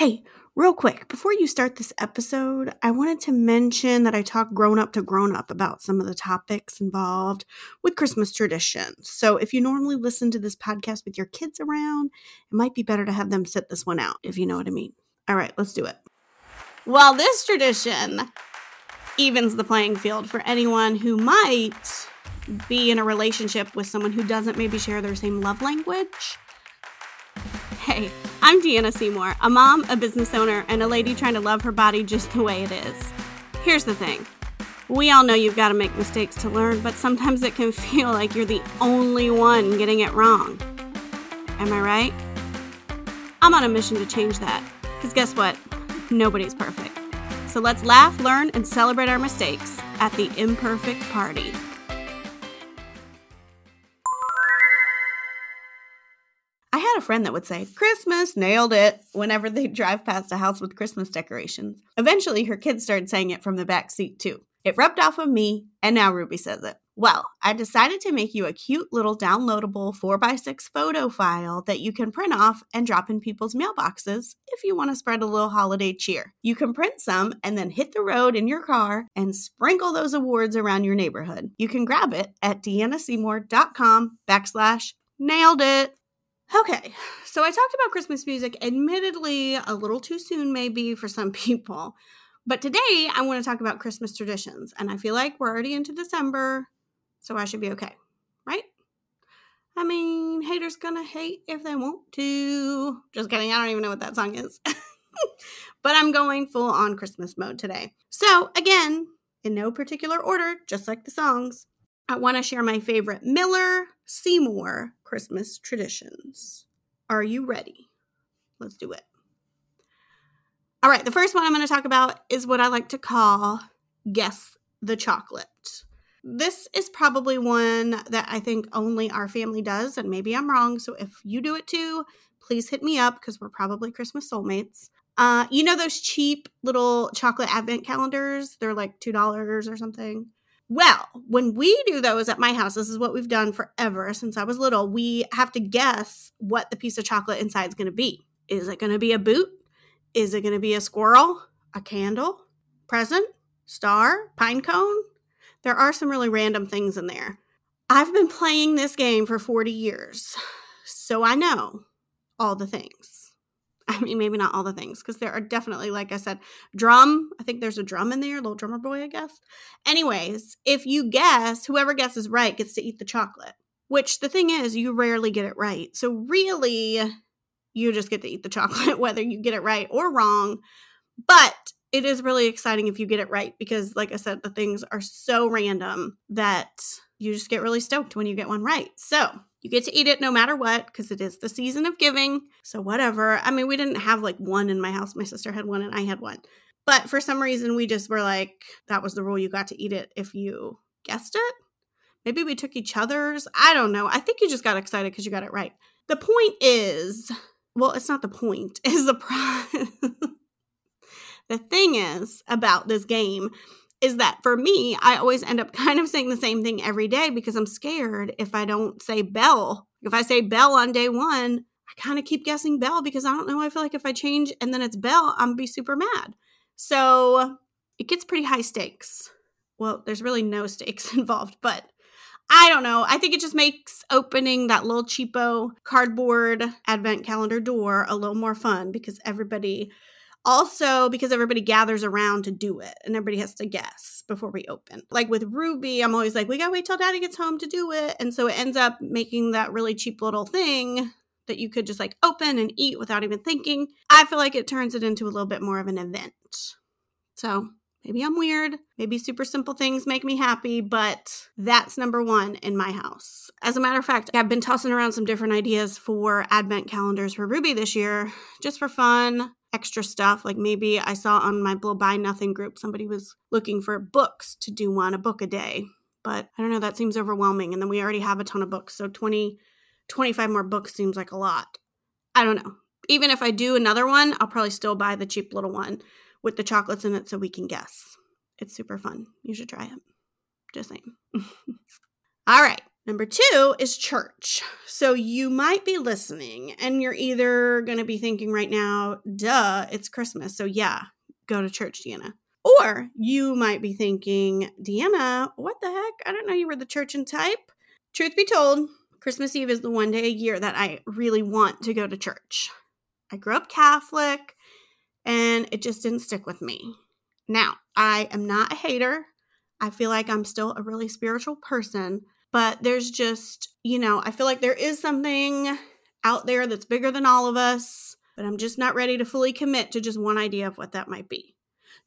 Hey, real quick, before you start this episode, I wanted to mention that I talk grown up to grown up about some of the topics involved with Christmas traditions. So if you normally listen to this podcast with your kids around, it might be better to have them sit this one out, if you know what I mean. All right, let's do it. Well, this tradition evens the playing field for anyone who might be in a relationship with someone who doesn't maybe share their same love language. Hey, I'm Deanna Seymour, a mom, a business owner, and a lady trying to love her body just the way it is. Here's the thing we all know you've got to make mistakes to learn, but sometimes it can feel like you're the only one getting it wrong. Am I right? I'm on a mission to change that, because guess what? Nobody's perfect. So let's laugh, learn, and celebrate our mistakes at the Imperfect Party. A friend that would say, Christmas, nailed it, whenever they drive past a house with Christmas decorations. Eventually, her kids started saying it from the back seat, too. It rubbed off on me, and now Ruby says it. Well, I decided to make you a cute little downloadable 4x6 photo file that you can print off and drop in people's mailboxes if you want to spread a little holiday cheer. You can print some and then hit the road in your car and sprinkle those awards around your neighborhood. You can grab it at deannaseymour.com backslash nailed it. Okay, so I talked about Christmas music, admittedly, a little too soon, maybe for some people. But today I want to talk about Christmas traditions. And I feel like we're already into December, so I should be okay, right? I mean, haters gonna hate if they want to. Just kidding, I don't even know what that song is. but I'm going full on Christmas mode today. So, again, in no particular order, just like the songs, I want to share my favorite Miller Seymour Christmas traditions. Are you ready? Let's do it. All right, the first one I'm going to talk about is what I like to call Guess the Chocolate. This is probably one that I think only our family does, and maybe I'm wrong. So if you do it too, please hit me up because we're probably Christmas soulmates. Uh, you know those cheap little chocolate advent calendars? They're like $2 or something. Well, when we do those at my house, this is what we've done forever since I was little. We have to guess what the piece of chocolate inside is going to be. Is it going to be a boot? Is it going to be a squirrel? A candle? Present? Star? Pine cone? There are some really random things in there. I've been playing this game for 40 years, so I know all the things. I mean, maybe not all the things, because there are definitely, like I said, drum. I think there's a drum in there, little drummer boy, I guess. Anyways, if you guess, whoever guesses right gets to eat the chocolate, which the thing is, you rarely get it right. So, really, you just get to eat the chocolate, whether you get it right or wrong. But it is really exciting if you get it right because, like I said, the things are so random that you just get really stoked when you get one right. So you get to eat it no matter what because it is the season of giving. So, whatever. I mean, we didn't have like one in my house. My sister had one and I had one. But for some reason, we just were like, that was the rule. You got to eat it if you guessed it. Maybe we took each other's. I don't know. I think you just got excited because you got it right. The point is, well, it's not the point, is the pro- The thing is about this game is that for me, I always end up kind of saying the same thing every day because I'm scared if I don't say bell. If I say bell on day one, I kind of keep guessing bell because I don't know. I feel like if I change and then it's bell, I'm gonna be super mad. So it gets pretty high stakes. Well, there's really no stakes involved, but I don't know. I think it just makes opening that little cheapo cardboard advent calendar door a little more fun because everybody also, because everybody gathers around to do it and everybody has to guess before we open. Like with Ruby, I'm always like, we gotta wait till daddy gets home to do it. And so it ends up making that really cheap little thing that you could just like open and eat without even thinking. I feel like it turns it into a little bit more of an event. So maybe I'm weird. Maybe super simple things make me happy, but that's number one in my house. As a matter of fact, I've been tossing around some different ideas for advent calendars for Ruby this year, just for fun extra stuff. Like maybe I saw on my little buy nothing group somebody was looking for books to do one, a book a day. But I don't know, that seems overwhelming. And then we already have a ton of books. So 20, 25 more books seems like a lot. I don't know. Even if I do another one, I'll probably still buy the cheap little one with the chocolates in it so we can guess. It's super fun. You should try it. Just saying. All right. Number two is church. So you might be listening and you're either going to be thinking right now, duh, it's Christmas. So yeah, go to church, Deanna. Or you might be thinking, Deanna, what the heck? I don't know you were the church and type. Truth be told, Christmas Eve is the one day a year that I really want to go to church. I grew up Catholic and it just didn't stick with me. Now, I am not a hater. I feel like I'm still a really spiritual person, but there's just, you know, I feel like there is something out there that's bigger than all of us, but I'm just not ready to fully commit to just one idea of what that might be.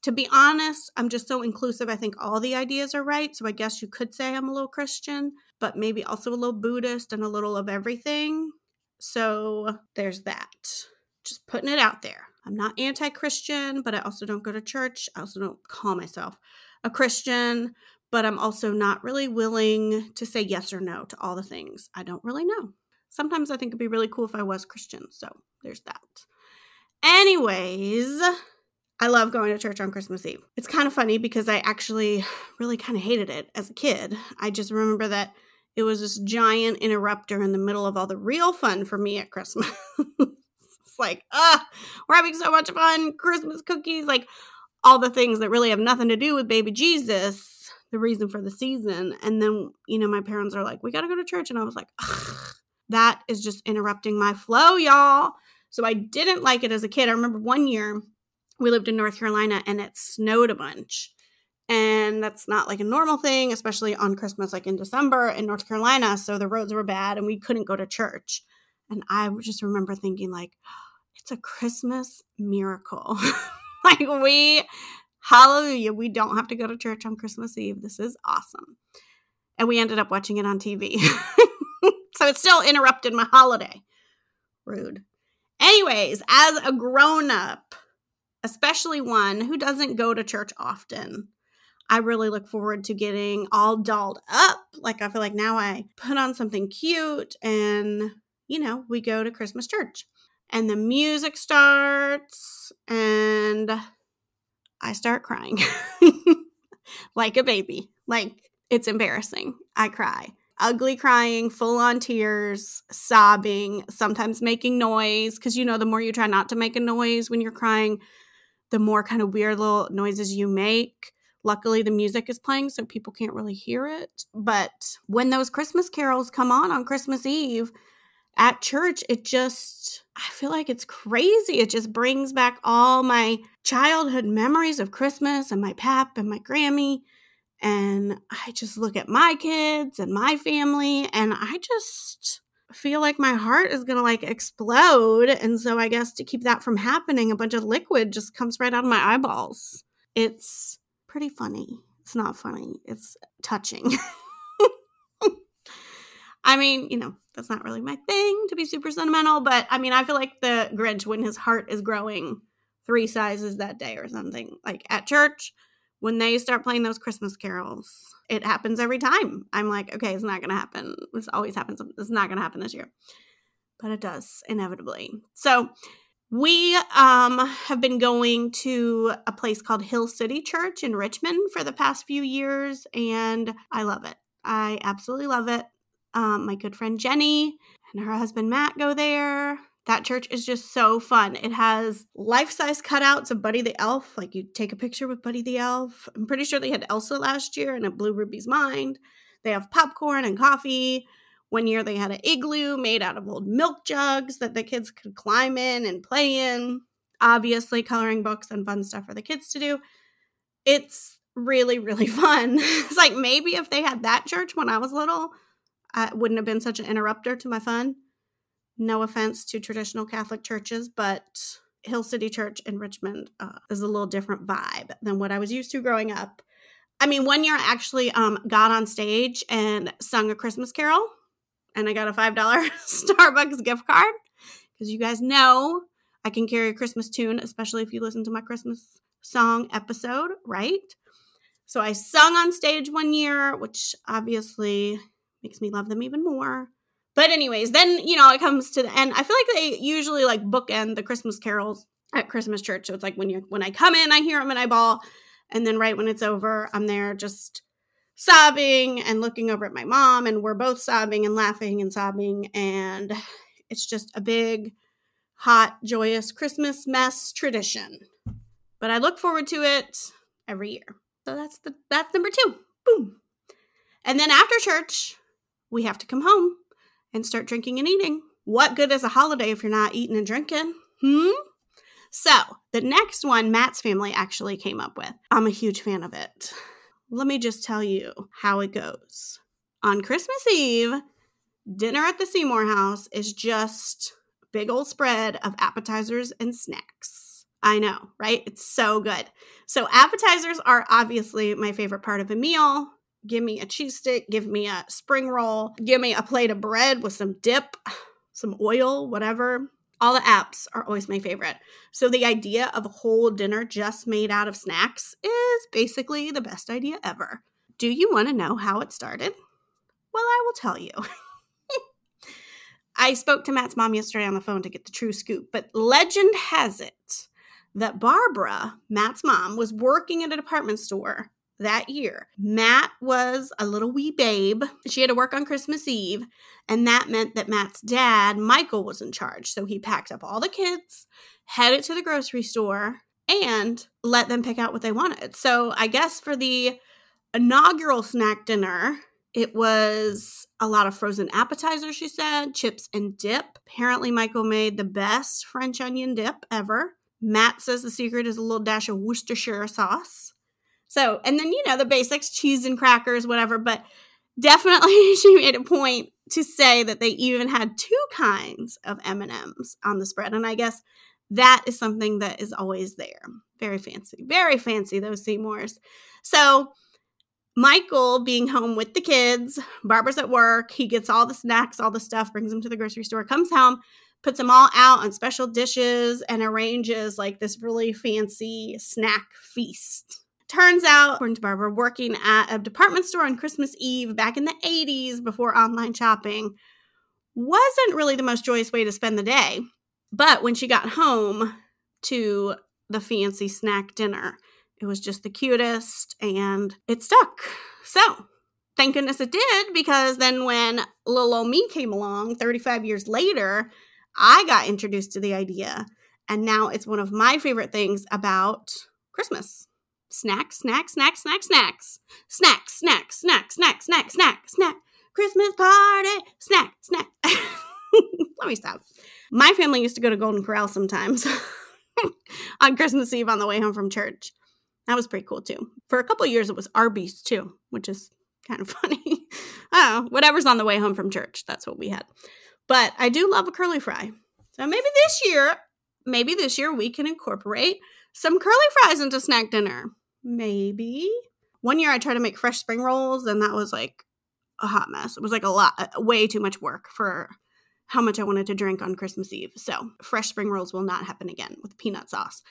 To be honest, I'm just so inclusive. I think all the ideas are right. So I guess you could say I'm a little Christian, but maybe also a little Buddhist and a little of everything. So there's that. Just putting it out there. I'm not anti Christian, but I also don't go to church. I also don't call myself a Christian, but I'm also not really willing to say yes or no to all the things I don't really know. Sometimes I think it'd be really cool if I was Christian. So there's that. Anyways, I love going to church on Christmas Eve. It's kind of funny because I actually really kind of hated it as a kid. I just remember that it was this giant interrupter in the middle of all the real fun for me at Christmas. it's like, ah, we're having so much fun, Christmas cookies, like all the things that really have nothing to do with baby Jesus, the reason for the season. And then, you know, my parents are like, we got to go to church. And I was like, that is just interrupting my flow, y'all. So I didn't like it as a kid. I remember one year we lived in North Carolina and it snowed a bunch. And that's not like a normal thing, especially on Christmas, like in December in North Carolina. So the roads were bad and we couldn't go to church. And I just remember thinking, like, it's a Christmas miracle. like, we, hallelujah, we don't have to go to church on Christmas Eve. This is awesome. And we ended up watching it on TV. so it still interrupted my holiday. Rude. Anyways, as a grown up, especially one who doesn't go to church often. I really look forward to getting all dolled up. Like, I feel like now I put on something cute and, you know, we go to Christmas church. And the music starts and I start crying like a baby. Like, it's embarrassing. I cry. Ugly crying, full on tears, sobbing, sometimes making noise. Because, you know, the more you try not to make a noise when you're crying, the more kind of weird little noises you make. Luckily, the music is playing, so people can't really hear it. But when those Christmas carols come on on Christmas Eve at church, it just, I feel like it's crazy. It just brings back all my childhood memories of Christmas and my pap and my Grammy. And I just look at my kids and my family, and I just, feel like my heart is going to like explode. And so I guess to keep that from happening, a bunch of liquid just comes right out of my eyeballs. It's pretty funny. It's not funny, it's touching. I mean, you know, that's not really my thing to be super sentimental, but I mean, I feel like the Grinch when his heart is growing three sizes that day or something. Like at church, when they start playing those Christmas carols, it happens every time. I'm like, okay, it's not going to happen. This always happens. It's not going to happen this year. But it does inevitably. So, we um, have been going to a place called Hill City Church in Richmond for the past few years, and I love it. I absolutely love it. Um, my good friend Jenny and her husband Matt go there. That church is just so fun. It has life size cutouts of Buddy the Elf. Like you take a picture with Buddy the Elf. I'm pretty sure they had Elsa last year and it blew Ruby's mind. They have popcorn and coffee. One year they had an igloo made out of old milk jugs that the kids could climb in and play in. Obviously, coloring books and fun stuff for the kids to do. It's really, really fun. it's like maybe if they had that church when I was little, I wouldn't have been such an interrupter to my fun. No offense to traditional Catholic churches, but Hill City Church in Richmond uh, is a little different vibe than what I was used to growing up. I mean, one year I actually um, got on stage and sung a Christmas carol, and I got a $5 Starbucks gift card because you guys know I can carry a Christmas tune, especially if you listen to my Christmas song episode, right? So I sung on stage one year, which obviously makes me love them even more. But anyways, then you know it comes to the end. I feel like they usually like bookend the Christmas carols at Christmas church. So it's like when you're when I come in, I hear them and I bawl, and then right when it's over, I'm there just sobbing and looking over at my mom, and we're both sobbing and laughing and sobbing. And it's just a big, hot, joyous Christmas mess tradition. But I look forward to it every year. So that's the that's number two. Boom. And then after church, we have to come home and start drinking and eating. What good is a holiday if you're not eating and drinking? Hmm? So, the next one Matt's family actually came up with. I'm a huge fan of it. Let me just tell you how it goes. On Christmas Eve, dinner at the Seymour house is just big old spread of appetizers and snacks. I know, right? It's so good. So, appetizers are obviously my favorite part of a meal. Give me a cheese stick, give me a spring roll, give me a plate of bread with some dip, some oil, whatever. All the apps are always my favorite. So the idea of a whole dinner just made out of snacks is basically the best idea ever. Do you want to know how it started? Well, I will tell you. I spoke to Matt's mom yesterday on the phone to get the true scoop, but legend has it that Barbara, Matt's mom, was working at a department store that year. Matt was a little wee babe. She had to work on Christmas Eve, and that meant that Matt's dad, Michael, was in charge. So he packed up all the kids, headed to the grocery store, and let them pick out what they wanted. So I guess for the inaugural snack dinner, it was a lot of frozen appetizers, she said, chips and dip. Apparently, Michael made the best French onion dip ever. Matt says the secret is a little dash of Worcestershire sauce. So, and then, you know, the basics, cheese and crackers, whatever. But definitely she made a point to say that they even had two kinds of M&Ms on the spread. And I guess that is something that is always there. Very fancy. Very fancy, those Seymours. So, Michael being home with the kids, Barbara's at work, he gets all the snacks, all the stuff, brings them to the grocery store, comes home, puts them all out on special dishes, and arranges like this really fancy snack feast. Turns out, according to Barbara, working at a department store on Christmas Eve back in the 80s before online shopping wasn't really the most joyous way to spend the day. But when she got home to the fancy snack dinner, it was just the cutest and it stuck. So, thank goodness it did because then when little old me came along 35 years later, I got introduced to the idea. And now it's one of my favorite things about Christmas snacks, snacks, snacks, snacks, snacks, snacks, snacks, snacks, snacks, snacks, snack, snack, Christmas party, snack, snack. Let me stop. My family used to go to Golden Corral sometimes on Christmas Eve on the way home from church. That was pretty cool too. For a couple years, it was Arby's too, which is kind of funny. oh, whatever's on the way home from church, that's what we had. But I do love a curly fry. So maybe this year, maybe this year we can incorporate some curly fries into snack dinner. Maybe. One year I tried to make fresh spring rolls and that was like a hot mess. It was like a lot, uh, way too much work for how much I wanted to drink on Christmas Eve. So, fresh spring rolls will not happen again with peanut sauce.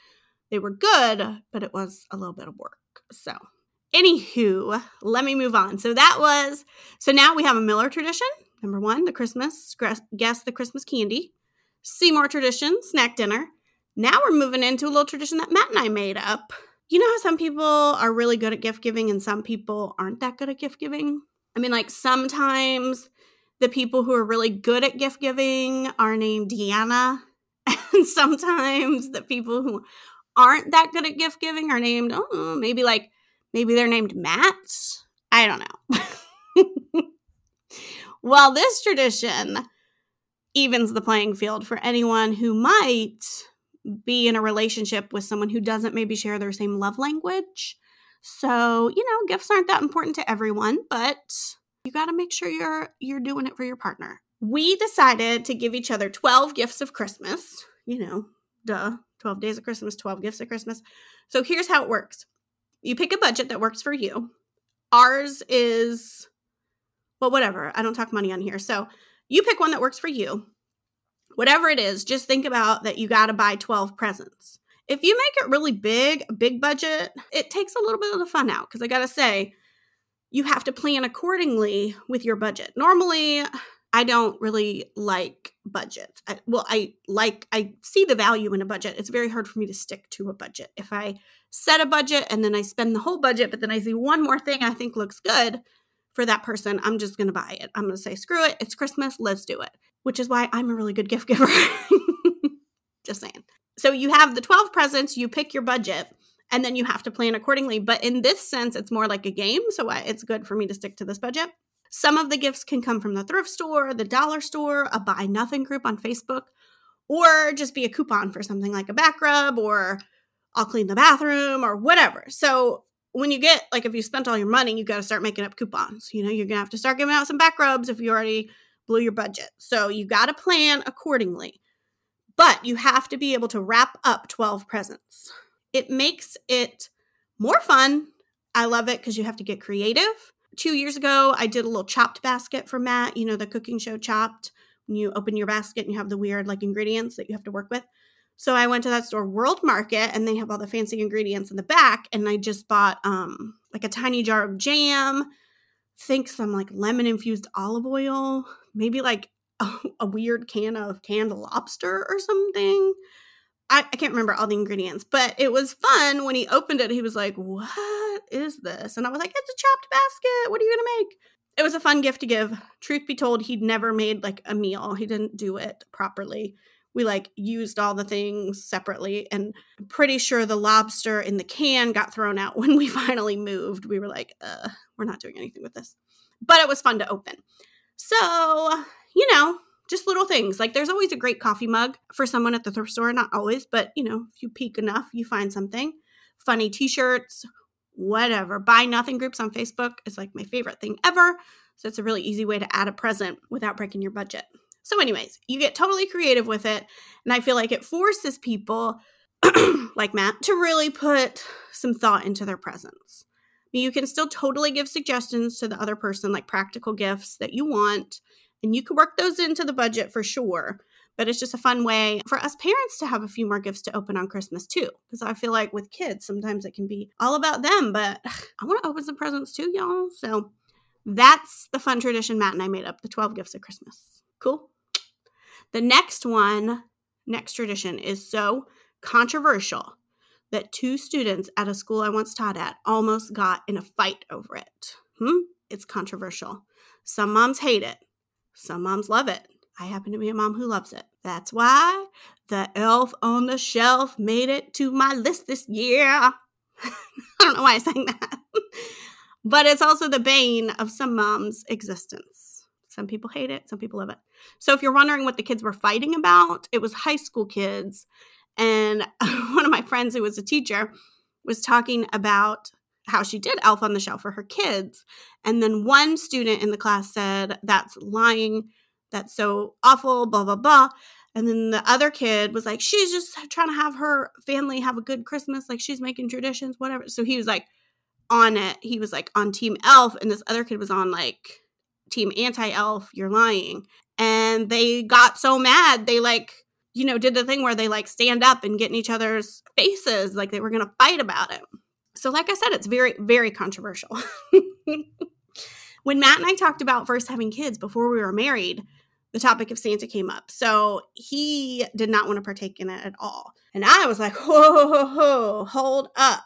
They were good, but it was a little bit of work. So, anywho, let me move on. So, that was, so now we have a Miller tradition. Number one, the Christmas, guess the Christmas candy. Seymour tradition, snack dinner. Now we're moving into a little tradition that Matt and I made up you know how some people are really good at gift giving and some people aren't that good at gift giving? I mean, like sometimes the people who are really good at gift giving are named Deanna, and sometimes the people who aren't that good at gift giving are named, oh, maybe like, maybe they're named Matt. I don't know. well, this tradition evens the playing field for anyone who might be in a relationship with someone who doesn't maybe share their same love language. So, you know, gifts aren't that important to everyone, but you got to make sure you're you're doing it for your partner. We decided to give each other 12 gifts of Christmas, you know, duh, 12 days of Christmas, 12 gifts of Christmas. So here's how it works. You pick a budget that works for you. Ours is well, whatever. I don't talk money on here. So you pick one that works for you whatever it is, just think about that you got to buy 12 presents. If you make it really big, big budget, it takes a little bit of the fun out because I got to say, you have to plan accordingly with your budget. Normally, I don't really like budgets. I, well, I like, I see the value in a budget. It's very hard for me to stick to a budget. If I set a budget and then I spend the whole budget, but then I see one more thing I think looks good for that person, I'm just going to buy it. I'm going to say, screw it. It's Christmas. Let's do it. Which is why I'm a really good gift giver. just saying. So you have the 12 presents, you pick your budget, and then you have to plan accordingly. But in this sense, it's more like a game. So it's good for me to stick to this budget. Some of the gifts can come from the thrift store, the dollar store, a buy nothing group on Facebook, or just be a coupon for something like a back rub or I'll clean the bathroom or whatever. So when you get like if you spent all your money, you got to start making up coupons. You know, you're gonna have to start giving out some back rubs if you already blew your budget. So you got to plan accordingly. But you have to be able to wrap up 12 presents. It makes it more fun. I love it because you have to get creative two years ago, I did a little chopped basket for Matt, you know, the cooking show chopped. When you open your basket and you have the weird like ingredients that you have to work with. So I went to that store, World Market, and they have all the fancy ingredients in the back. And I just bought um like a tiny jar of jam, think some like lemon infused olive oil, maybe like a, a weird can of canned lobster or something. I, I can't remember all the ingredients, but it was fun. When he opened it, he was like, What is this? And I was like, It's a chopped basket. What are you going to make? It was a fun gift to give. Truth be told, he'd never made like a meal, he didn't do it properly. We like used all the things separately, and I'm pretty sure the lobster in the can got thrown out when we finally moved. We were like, uh, We're not doing anything with this. But it was fun to open. So, you know, just little things. Like there's always a great coffee mug for someone at the thrift store. Not always, but you know, if you peek enough, you find something. Funny t shirts, whatever. Buy nothing groups on Facebook is like my favorite thing ever. So it's a really easy way to add a present without breaking your budget. So, anyways, you get totally creative with it. And I feel like it forces people like Matt to really put some thought into their presents. You can still totally give suggestions to the other person, like practical gifts that you want and you can work those into the budget for sure. But it's just a fun way for us parents to have a few more gifts to open on Christmas too. Because I feel like with kids, sometimes it can be all about them, but I want to open some presents too, y'all. So that's the fun tradition Matt and I made up the 12 gifts of Christmas. Cool. The next one, next tradition is so controversial that two students at a school I once taught at almost got in a fight over it. Hmm? It's controversial. Some moms hate it. Some moms love it. I happen to be a mom who loves it. That's why the elf on the shelf made it to my list this year. I don't know why I sang that. but it's also the bane of some moms' existence. Some people hate it, some people love it. So if you're wondering what the kids were fighting about, it was high school kids. And one of my friends who was a teacher was talking about how she did Elf on the Shelf for her kids. And then one student in the class said, That's lying. That's so awful, blah, blah, blah. And then the other kid was like, She's just trying to have her family have a good Christmas. Like she's making traditions, whatever. So he was like on it. He was like on Team Elf. And this other kid was on like Team Anti Elf. You're lying. And they got so mad. They like, you know, did the thing where they like stand up and get in each other's faces. Like they were going to fight about it. So, like I said, it's very, very controversial. when Matt and I talked about first having kids before we were married, the topic of Santa came up. So he did not want to partake in it at all. And I was like, whoa, whoa, whoa, hold up.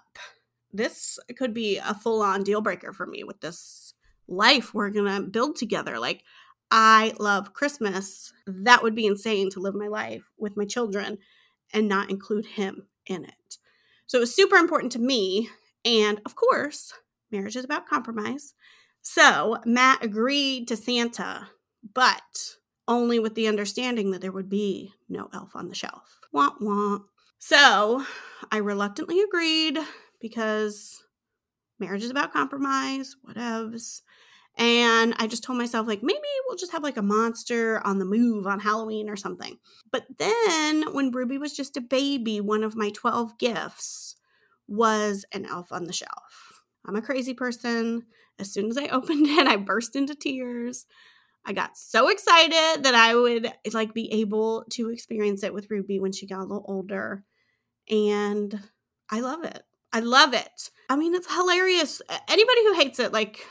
This could be a full on deal breaker for me with this life we're going to build together. Like, I love Christmas. That would be insane to live my life with my children and not include him in it. So it was super important to me. And of course, marriage is about compromise. So Matt agreed to Santa, but only with the understanding that there would be no elf on the shelf. Wah wah. So I reluctantly agreed because marriage is about compromise, whatevs. And I just told myself, like, maybe we'll just have like a monster on the move on Halloween or something. But then when Ruby was just a baby, one of my 12 gifts was an elf on the shelf. I'm a crazy person. As soon as I opened it, I burst into tears. I got so excited that I would like be able to experience it with Ruby when she got a little older. And I love it. I love it. I mean, it's hilarious. Anybody who hates it, like,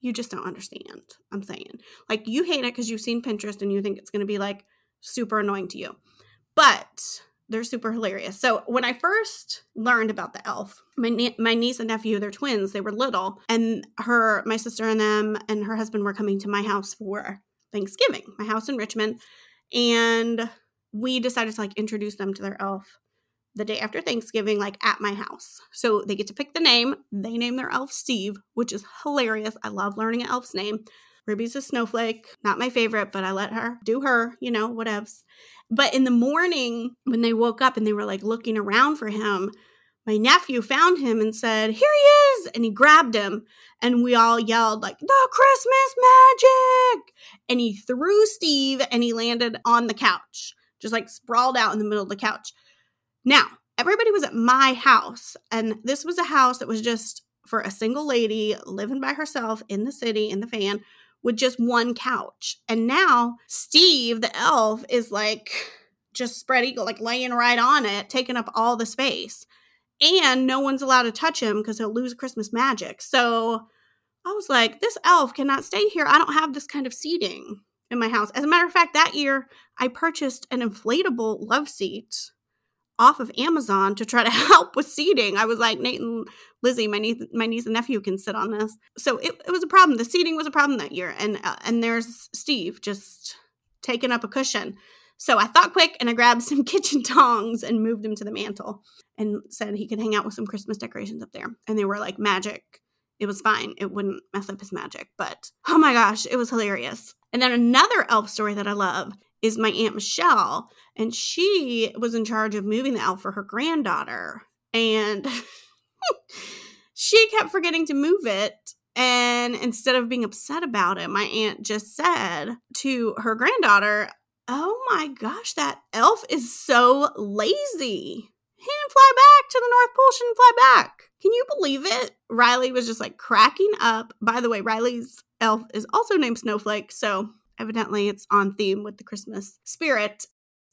You just don't understand. I'm saying. Like you hate it because you've seen Pinterest and you think it's going to be like super annoying to you. But they're super hilarious. So when I first learned about the elf, my nie- my niece and nephew, they're twins. They were little, and her, my sister, and them, and her husband were coming to my house for Thanksgiving. My house in Richmond, and we decided to like introduce them to their elf the day after Thanksgiving, like at my house. So they get to pick the name. They name their elf Steve, which is hilarious. I love learning an elf's name. Ruby's a snowflake, not my favorite, but I let her do her, you know, whatevs. But in the morning, when they woke up and they were like looking around for him, my nephew found him and said, Here he is. And he grabbed him. And we all yelled, like, the Christmas magic. And he threw Steve and he landed on the couch, just like sprawled out in the middle of the couch. Now, everybody was at my house. And this was a house that was just for a single lady living by herself in the city in the van with just one couch. And now Steve, the elf, is like just spread eagle, like laying right on it, taking up all the space. And no one's allowed to touch him because he'll lose Christmas magic. So I was like, this elf cannot stay here. I don't have this kind of seating in my house. As a matter of fact, that year I purchased an inflatable love seat off of Amazon to try to help with seating. I was like, Nate and Lizzie, my niece, my niece and nephew can sit on this. So it, it was a problem. The seating was a problem that year. And, uh, and there's Steve just taking up a cushion. So I thought quick and I grabbed some kitchen tongs and moved him to the mantel and said he could hang out with some Christmas decorations up there. And they were like magic. It was fine. It wouldn't mess up his magic. But oh my gosh, it was hilarious. And then another elf story that I love is my Aunt Michelle. And she was in charge of moving the elf for her granddaughter. And she kept forgetting to move it. And instead of being upset about it, my aunt just said to her granddaughter, Oh my gosh, that elf is so lazy. He didn't fly back to the North Pole, she didn't fly back. Can you believe it? Riley was just like cracking up. By the way, Riley's elf is also named Snowflake, so evidently it's on theme with the Christmas spirit.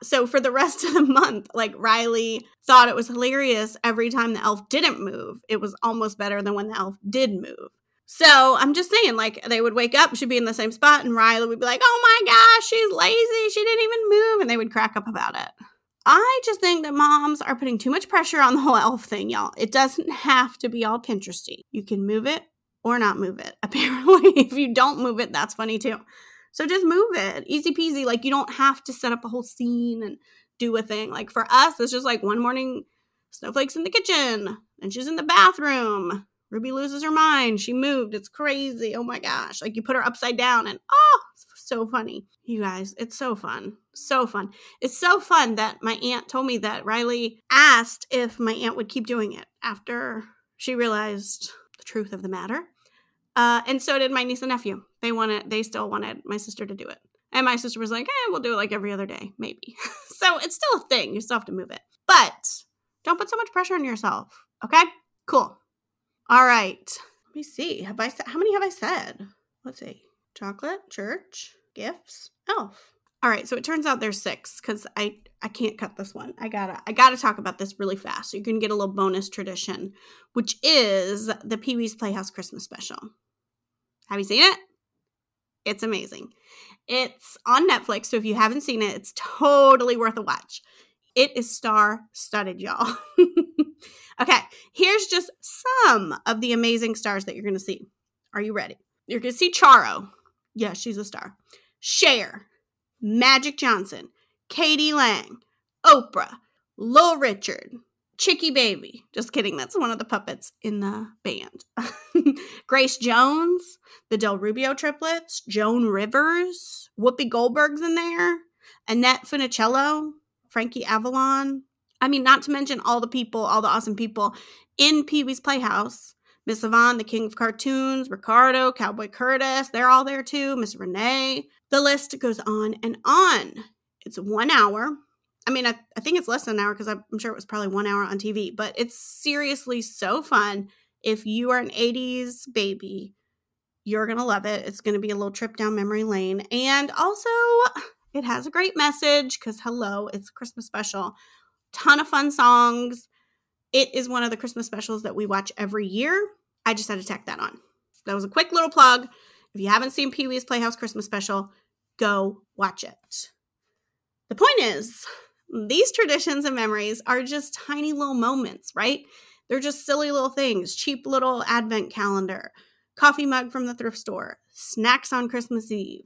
So for the rest of the month, like Riley thought it was hilarious every time the elf didn't move. It was almost better than when the elf did move. So I'm just saying, like, they would wake up, she'd be in the same spot, and Riley would be like, oh my gosh, she's lazy. She didn't even move. And they would crack up about it. I just think that moms are putting too much pressure on the whole elf thing, y'all. It doesn't have to be all Pinteresty. You can move it or not move it. Apparently, if you don't move it, that's funny too. So just move it. Easy peasy. Like you don't have to set up a whole scene and do a thing. Like for us, it's just like one morning, Snowflake's in the kitchen and she's in the bathroom. Ruby loses her mind. She moved. It's crazy. Oh my gosh. Like you put her upside down and oh, so funny. You guys, it's so fun. So fun. It's so fun that my aunt told me that Riley asked if my aunt would keep doing it after she realized the truth of the matter. Uh, and so did my niece and nephew. They wanted, they still wanted my sister to do it. And my sister was like, eh, we'll do it like every other day, maybe. so it's still a thing. You still have to move it. But don't put so much pressure on yourself. Okay? Cool. All right. Let me see. Have I said how many have I said? Let's see. Chocolate, church, gifts, elf. All right, so it turns out there's six because I I can't cut this one. I gotta I gotta talk about this really fast. So you can get a little bonus tradition, which is the Pee Wee's Playhouse Christmas Special. Have you seen it? It's amazing. It's on Netflix, so if you haven't seen it, it's totally worth a watch. It is star studded, y'all. okay, here's just some of the amazing stars that you're gonna see. Are you ready? You're gonna see Charo. Yeah, she's a star. Cher, Magic Johnson, k.d. lang, Oprah, Little Richard, Chicky Baby. Just kidding, that's one of the puppets in the band. Grace Jones, the Del Rubio triplets, Joan Rivers, Whoopi Goldberg's in there, Annette Funicello, Frankie Avalon. I mean, not to mention all the people, all the awesome people in Pee Wee's Playhouse. Miss Yvonne, the King of Cartoons, Ricardo, Cowboy Curtis, they're all there too. Miss Renee. The list goes on and on. It's one hour. I mean, I, I think it's less than an hour because I'm sure it was probably one hour on TV, but it's seriously so fun. If you are an 80s baby, you're going to love it. It's going to be a little trip down memory lane. And also, it has a great message because, hello, it's a Christmas special. Ton of fun songs. It is one of the Christmas specials that we watch every year. I just had to tack that on. That was a quick little plug. If you haven't seen Pee Wee's Playhouse Christmas special, go watch it. The point is, these traditions and memories are just tiny little moments, right? They're just silly little things cheap little advent calendar, coffee mug from the thrift store, snacks on Christmas Eve,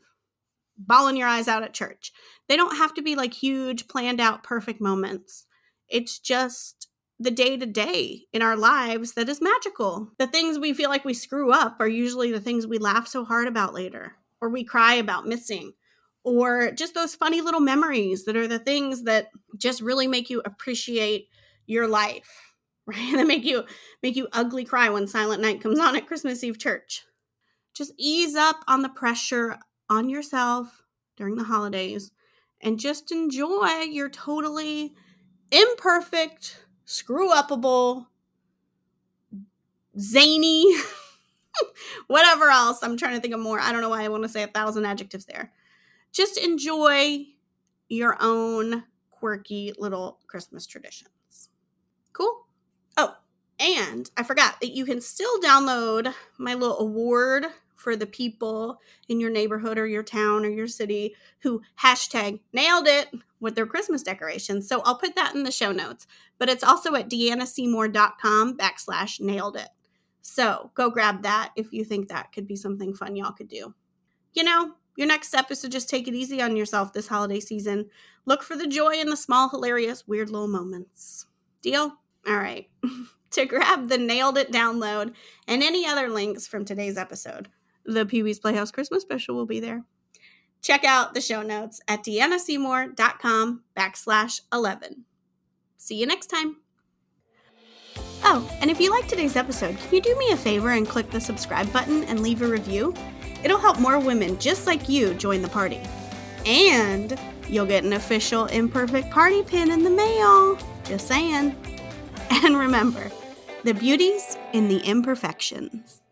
bawling your eyes out at church. They don't have to be like huge, planned out, perfect moments. It's just the day to day in our lives that is magical. The things we feel like we screw up are usually the things we laugh so hard about later, or we cry about missing, or just those funny little memories that are the things that just really make you appreciate your life, right? And that make you make you ugly cry when Silent Night comes on at Christmas Eve church. Just ease up on the pressure on yourself during the holidays and just enjoy your totally imperfect, screw upable, zany, whatever else. I'm trying to think of more. I don't know why I want to say a thousand adjectives there. Just enjoy your own quirky little Christmas traditions. Cool? Oh, and I forgot that you can still download my little award for the people in your neighborhood or your town or your city who hashtag nailed it with their Christmas decorations. So I'll put that in the show notes, but it's also at deannaseymour.com backslash nailed it. So go grab that if you think that could be something fun y'all could do. You know, your next step is to just take it easy on yourself this holiday season. Look for the joy in the small, hilarious, weird little moments. Deal? All right. to grab the Nailed It download and any other links from today's episode, the Pee Wee's Playhouse Christmas special will be there. Check out the show notes at deannaseymour.com backslash 11. See you next time. Oh, and if you like today's episode, can you do me a favor and click the subscribe button and leave a review? It'll help more women just like you join the party. And you'll get an official Imperfect Party pin in the mail. Just saying. And remember, the beauties in the imperfections.